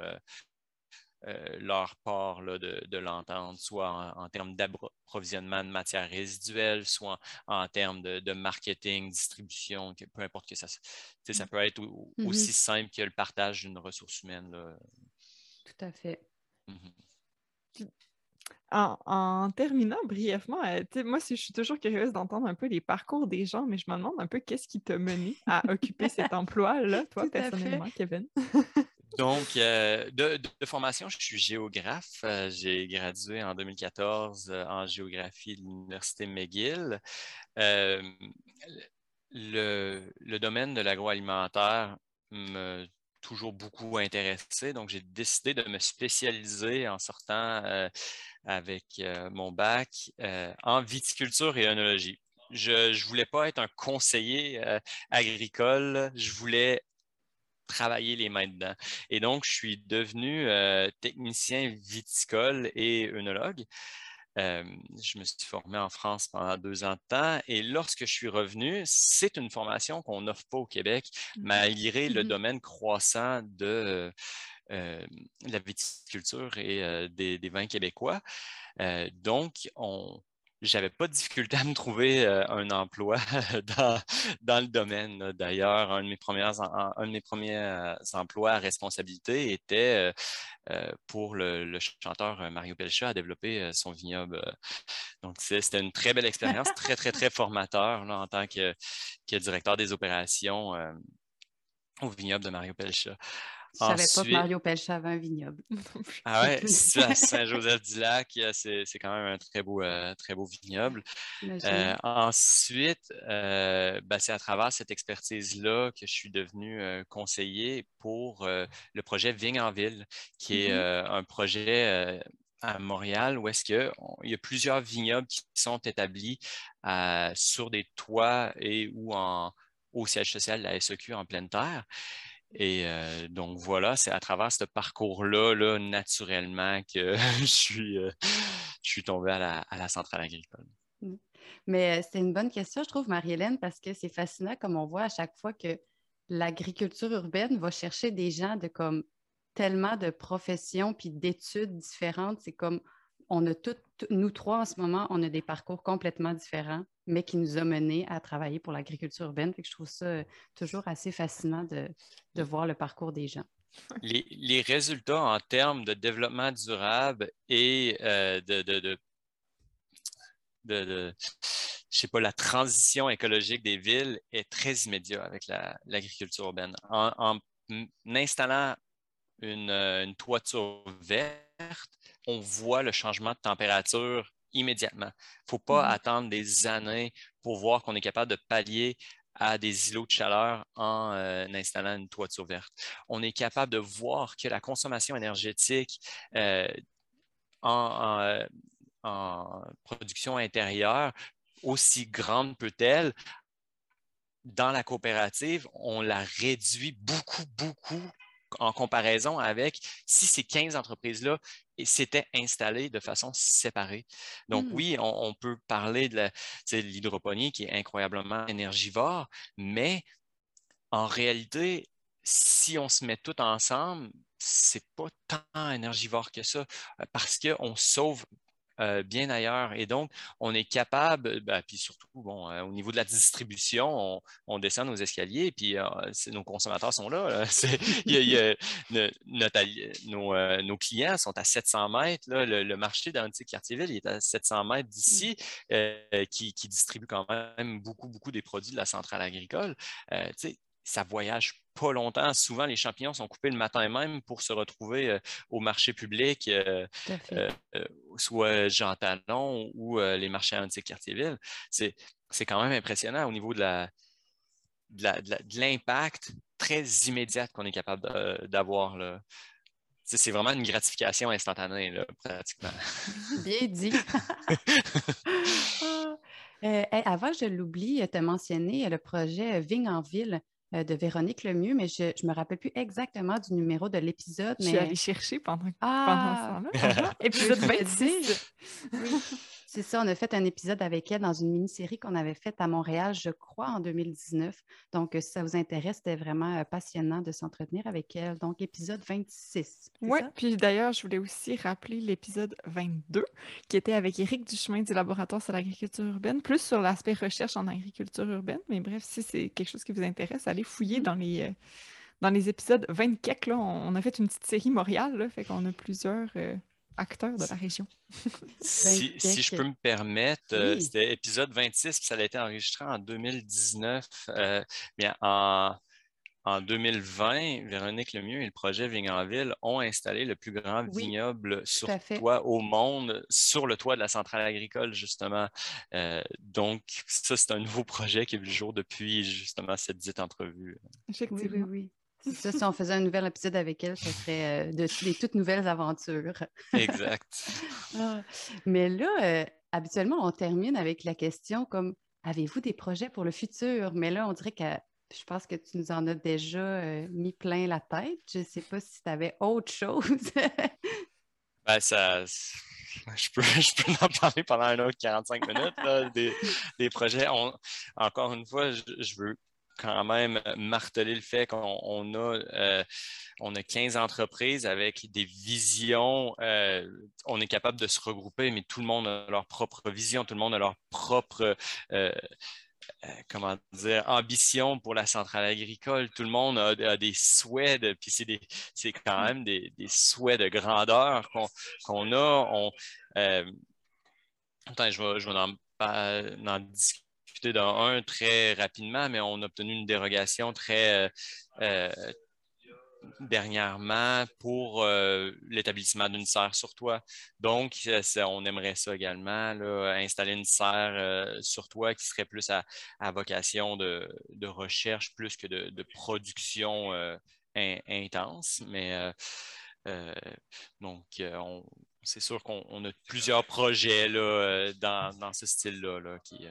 Speaker 4: leur part là, de, de l'entente, soit en, en termes d'approvisionnement de matières résiduelles, soit en, en termes de, de marketing, distribution, que, peu importe que ça, ça peut être au-
Speaker 3: Mhm.
Speaker 4: aussi simple que le partage d'une ressource humaine. là.
Speaker 3: Tout à fait.
Speaker 4: Mhm.
Speaker 2: En, en terminant brièvement, euh, moi, je suis toujours curieuse d'entendre un peu les parcours des gens, mais je me demande un peu qu'est-ce qui t'a mené à occuper cet emploi-là, toi,
Speaker 3: Tout
Speaker 2: personnellement, Kevin?
Speaker 4: Donc, euh, de, formation, je suis géographe. Euh, j'ai gradué en 2014 euh, en géographie de l'Université McGill. Euh, le, le domaine de l'agroalimentaire m'a toujours beaucoup intéressé, donc j'ai décidé de me spécialiser en sortant euh, avec euh, mon bac euh, en viticulture et œnologie. Je ne voulais pas être un conseiller agricole, je voulais travailler les mains dedans. Et donc, je suis devenu technicien viticole et œnologue. Euh, je me suis formé en France pendant deux ans de temps et lorsque je suis revenu, c'est une formation qu'on n'offre pas au Québec, malgré le
Speaker 3: Mhm.
Speaker 4: domaine croissant de euh, la viticulture et euh, des, des vins québécois. Donc, on, j'avais pas de difficulté à me trouver euh, un emploi dans, dans le domaine. D'ailleurs, un de mes premiers, en- un de mes premiers emplois à responsabilité était euh, pour le, le chanteur Mario Pelcha à développer son vignoble. Donc, c'était une très belle expérience, très, très, très formateur là, en tant que, que directeur des opérations au vignoble de Mario Pelcha.
Speaker 3: Je savais pas que Mario Pelcha avait un vignoble.
Speaker 4: Ah ouais,
Speaker 3: tout.
Speaker 4: c'est à Saint-Joseph-du-Lac, c'est c'est quand même un très beau, euh, très beau vignoble. Euh, ensuite, euh, ben, c'est à travers cette expertise-là que je suis devenu conseiller pour le projet Vigne en ville, qui est
Speaker 3: Mhm.
Speaker 4: euh, un projet à Montréal où est-ce que on- il y a plusieurs vignobles qui sont établis euh, sur des toits et ou en au siège social de la SEQ en pleine terre. Et donc voilà, c'est à travers ce parcours-là, là, naturellement, que je, suis, suis tombé à la, centrale agricole.
Speaker 3: Mmh. Mais c'est une bonne question, je trouve, Marie-Hélène, parce que c'est fascinant comme on voit à chaque fois que l'agriculture urbaine va chercher des gens de comme tellement de professions puis d'études différentes. C'est comme on a toutes, nous trois en ce moment, on a des parcours complètement différents, mais qui nous ont menés à travailler pour l'agriculture urbaine. je trouve ça euh, toujours assez fascinant de, voir le parcours des gens.
Speaker 4: Les, résultats en termes de développement durable et euh, de, de, de, je sais pas, la transition écologique des villes est très immédiat avec l'agriculture urbaine. En, installant une, euh, une, toiture verte, on voit le changement de température immédiatement. Il ne faut pas mm-hmm. attendre des années pour voir qu'on est capable de pallier à des îlots de chaleur en euh, installant une toiture verte. On est capable de voir que la consommation énergétique euh, en, production intérieure, aussi grande peut-elle, dans la coopérative, on la réduit beaucoup, beaucoup en comparaison avec si ces 15 entreprises-là s'étaient installées de façon séparée. Donc mmh. oui, on, peut parler de l'hydroponie qui est incroyablement énergivore, mais en réalité, si on se met tout ensemble, c'est pas tant énergivore que ça parce qu'on sauve euh, bien ailleurs. Et donc, on est capable, ben, puis surtout, bon, euh, au niveau de la distribution, on, descend nos escaliers, puis euh, nos consommateurs sont là. nos, clients sont à 700 mètres. le, marché d'Antique Quartier-Ville est à 700 mètres d'ici, mmh. qui, qui, distribue quand même beaucoup, beaucoup des produits de la centrale agricole ça voyage pas longtemps. Souvent, les champignons sont coupés le matin même pour se retrouver euh, au marché public, euh, euh, soit Jean Talon ou les marchés antiques Quartier-Ville. C'est, quand même impressionnant au niveau de, la, de, l'impact très immédiat qu'on est capable d'avoir. C'est vraiment une gratification instantanée, pratiquement.
Speaker 3: Bien dit. Ah. avant je l'oublie, tu as mentionné le projet Vigne en ville. Euh, de Véronique Lemieux, mais je ne me rappelle plus exactement du numéro de l'épisode.
Speaker 2: Je
Speaker 3: mais...
Speaker 2: suis allée chercher pendant, ah! pendant ce temps-là. épisode 26.
Speaker 3: oui. C'est ça, on a fait un épisode avec elle dans une mini-série qu'on avait faite à Montréal, je crois, en 2019. Donc, euh, si ça vous intéresse, c'était vraiment euh, passionnant de s'entretenir avec elle. Donc, épisode 26.
Speaker 2: Oui, puis d'ailleurs, je voulais aussi rappeler l'épisode 22 qui était avec Éric Duchemin du Laboratoire sur l'agriculture urbaine, plus sur l'aspect recherche en agriculture urbaine. Mais bref, si c'est quelque chose qui vous intéresse, allez fouiller mm-hmm. dans les. Euh, dans les épisodes 24, là, on, a fait une petite série Montréal, là, fait qu'on a plusieurs acteur de la région.
Speaker 4: si, je peux me permettre, euh, c'était épisode 26, puis ça a été enregistré en 2019. Euh, bien, en, en 2020, Véronique Lemieux et le projet Vigne-en-Ville ont installé le plus grand vignoble sur toit au monde, sur le toit de la centrale agricole, justement. Euh, donc, ça, c'est un nouveau projet qui est vu le jour depuis justement cette dite entrevue.
Speaker 3: Oui, oui, oui. Ça, si on faisait un nouvel épisode avec elle, ce serait euh, de, des toutes nouvelles aventures.
Speaker 4: Exact.
Speaker 3: Ah, mais là, euh, habituellement, on termine avec la question comme avez-vous des projets pour le futur? Mais là, on dirait que je pense que tu nous en as déjà euh, mis plein la tête. Je ne sais pas si tu avais autre chose.
Speaker 4: ben, ça. Je peux, je peux en parler pendant un autre 45 minutes des, des, projets. encore une fois, je veux quand même marteler le fait qu'on a, euh, on a 15 entreprises avec des visions. Euh, on est capable de se regrouper, mais tout le monde a leur propre vision, tout le monde a leur propre euh, comment dire, ambition pour la centrale agricole. Tout le monde a, des souhaits, puis c'est quand même des, souhaits de grandeur qu'on a. On, attends, je vais, je vais en discuter dans un très rapidement, mais on a obtenu une dérogation très euh, euh, dernièrement pour euh, l'établissement d'une serre sur toit. Donc, on aimerait ça également, installer une serre sur toit qui serait plus à, vocation de, recherche plus que de, production intense. Mais donc, c'est sûr qu'on a plusieurs projets là, dans, ce style-là qui,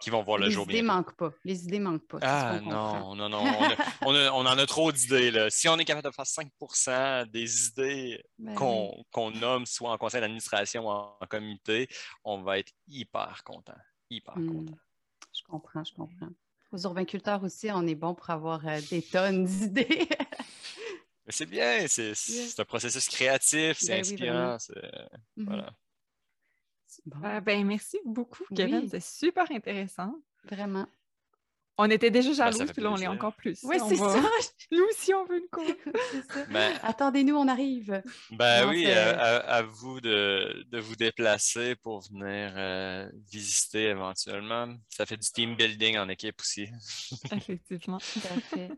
Speaker 4: qui vont voir le
Speaker 3: les
Speaker 4: jour
Speaker 3: idées
Speaker 4: bientôt.
Speaker 3: manquent pas. Les idées manquent pas.
Speaker 4: Ah
Speaker 3: comprend.
Speaker 4: non, non, non. On, a- on a- on en a trop d'idées. Si on est capable de faire 5% des idées
Speaker 3: Ben
Speaker 4: qu'on nomme, soit en conseil d'administration ou en, en comité, on va être hyper content. Hyper
Speaker 3: Hmm.
Speaker 4: content.
Speaker 3: Je comprends, je comprends. Aux urbainculteurs aussi, on est bon pour avoir euh, des tonnes d'idées.
Speaker 4: C'est bien, c'est un processus créatif, c'est
Speaker 3: Ben oui,
Speaker 4: inspirant. c'est- voilà.
Speaker 3: Bon,
Speaker 2: Ah, ben, merci beaucoup, Kevin.
Speaker 3: Oui.
Speaker 2: C'est super intéressant.
Speaker 3: vraiment.
Speaker 2: On était déjà
Speaker 4: Ben,
Speaker 2: jaloux, puis là, on l'est encore plus.
Speaker 3: Oui, c'est
Speaker 2: va-
Speaker 3: ça.
Speaker 2: Nous aussi, on veut une cour.
Speaker 3: c'est ça.
Speaker 4: Ben,
Speaker 3: Attendez-nous, on arrive.
Speaker 4: Ben
Speaker 3: Non,
Speaker 4: oui,
Speaker 3: c'est-
Speaker 4: à, vous de, de vous déplacer pour venir euh, visiter éventuellement. Ça fait du team building en équipe aussi.
Speaker 2: Effectivement.
Speaker 3: Tout à fait.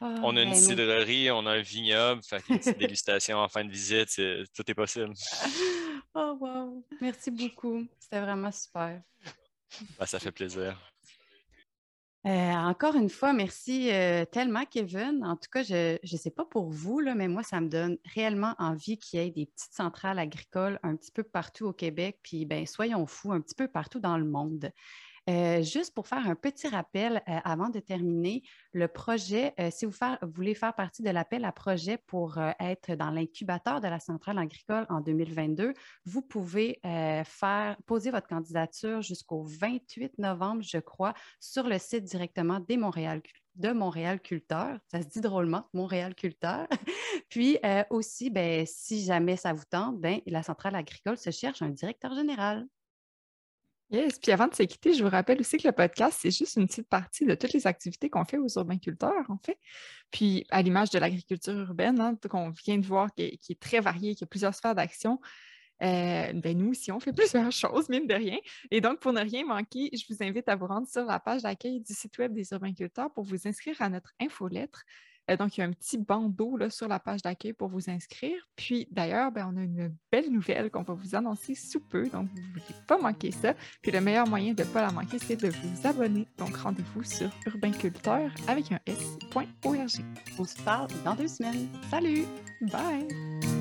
Speaker 3: Ah,
Speaker 4: On a une
Speaker 3: ben,
Speaker 4: cidrerie, on a un vignoble, fait petite dégustation en fin de visite, tout est possible.
Speaker 3: Oh, wow. Merci beaucoup. C'était vraiment super.
Speaker 4: Ben, ça fait plaisir.
Speaker 3: Euh, encore une fois, merci euh, tellement, Kevin. En tout cas, je ne sais pas pour vous, là, mais moi, ça me donne réellement envie qu'il y ait des petites centrales agricoles un petit peu partout au Québec, puis ben, soyons fous, un petit peu partout dans le monde. Euh, juste pour faire un petit rappel euh, avant de terminer, le projet, euh, si vous, voulez faire partie de l'appel à projet pour être dans l'incubateur de la centrale agricole en 2022, vous pouvez poser votre candidature jusqu'au 28 novembre, je crois, sur le site directement de Montréal Culteur. Ça se dit drôlement, Montréal Culteur. Puis aussi, ben, si jamais ça vous tente, ben, la centrale agricole se cherche un directeur général.
Speaker 2: Yes. Puis avant de se quitter, je vous rappelle aussi que le podcast, c'est juste une petite partie de toutes les activités qu'on fait aux urbainculteurs, en fait. Puis à l'image de l'agriculture urbaine, hein, qu'on vient de voir, qui est, très variée, qui a plusieurs sphères d'action, euh, ben nous aussi, on fait plusieurs choses, mine de rien. Et donc, pour ne rien manquer, je vous invite à vous rendre sur la page d'accueil du site web des urbainculteurs pour vous inscrire à notre infolettre. Euh, donc, il y a un petit bandeau là, sur la page d'accueil pour vous inscrire. Puis, d'ailleurs, ben, on a une belle nouvelle qu'on va vous annoncer sous peu. Donc, vous ne voulez pas manquer ça. Puis, le meilleur moyen de ne pas la manquer, c'est de vous abonner. Donc, rendez-vous sur urbainculteur avec un s.org.
Speaker 3: On se parle dans deux semaines. Salut!
Speaker 2: Bye!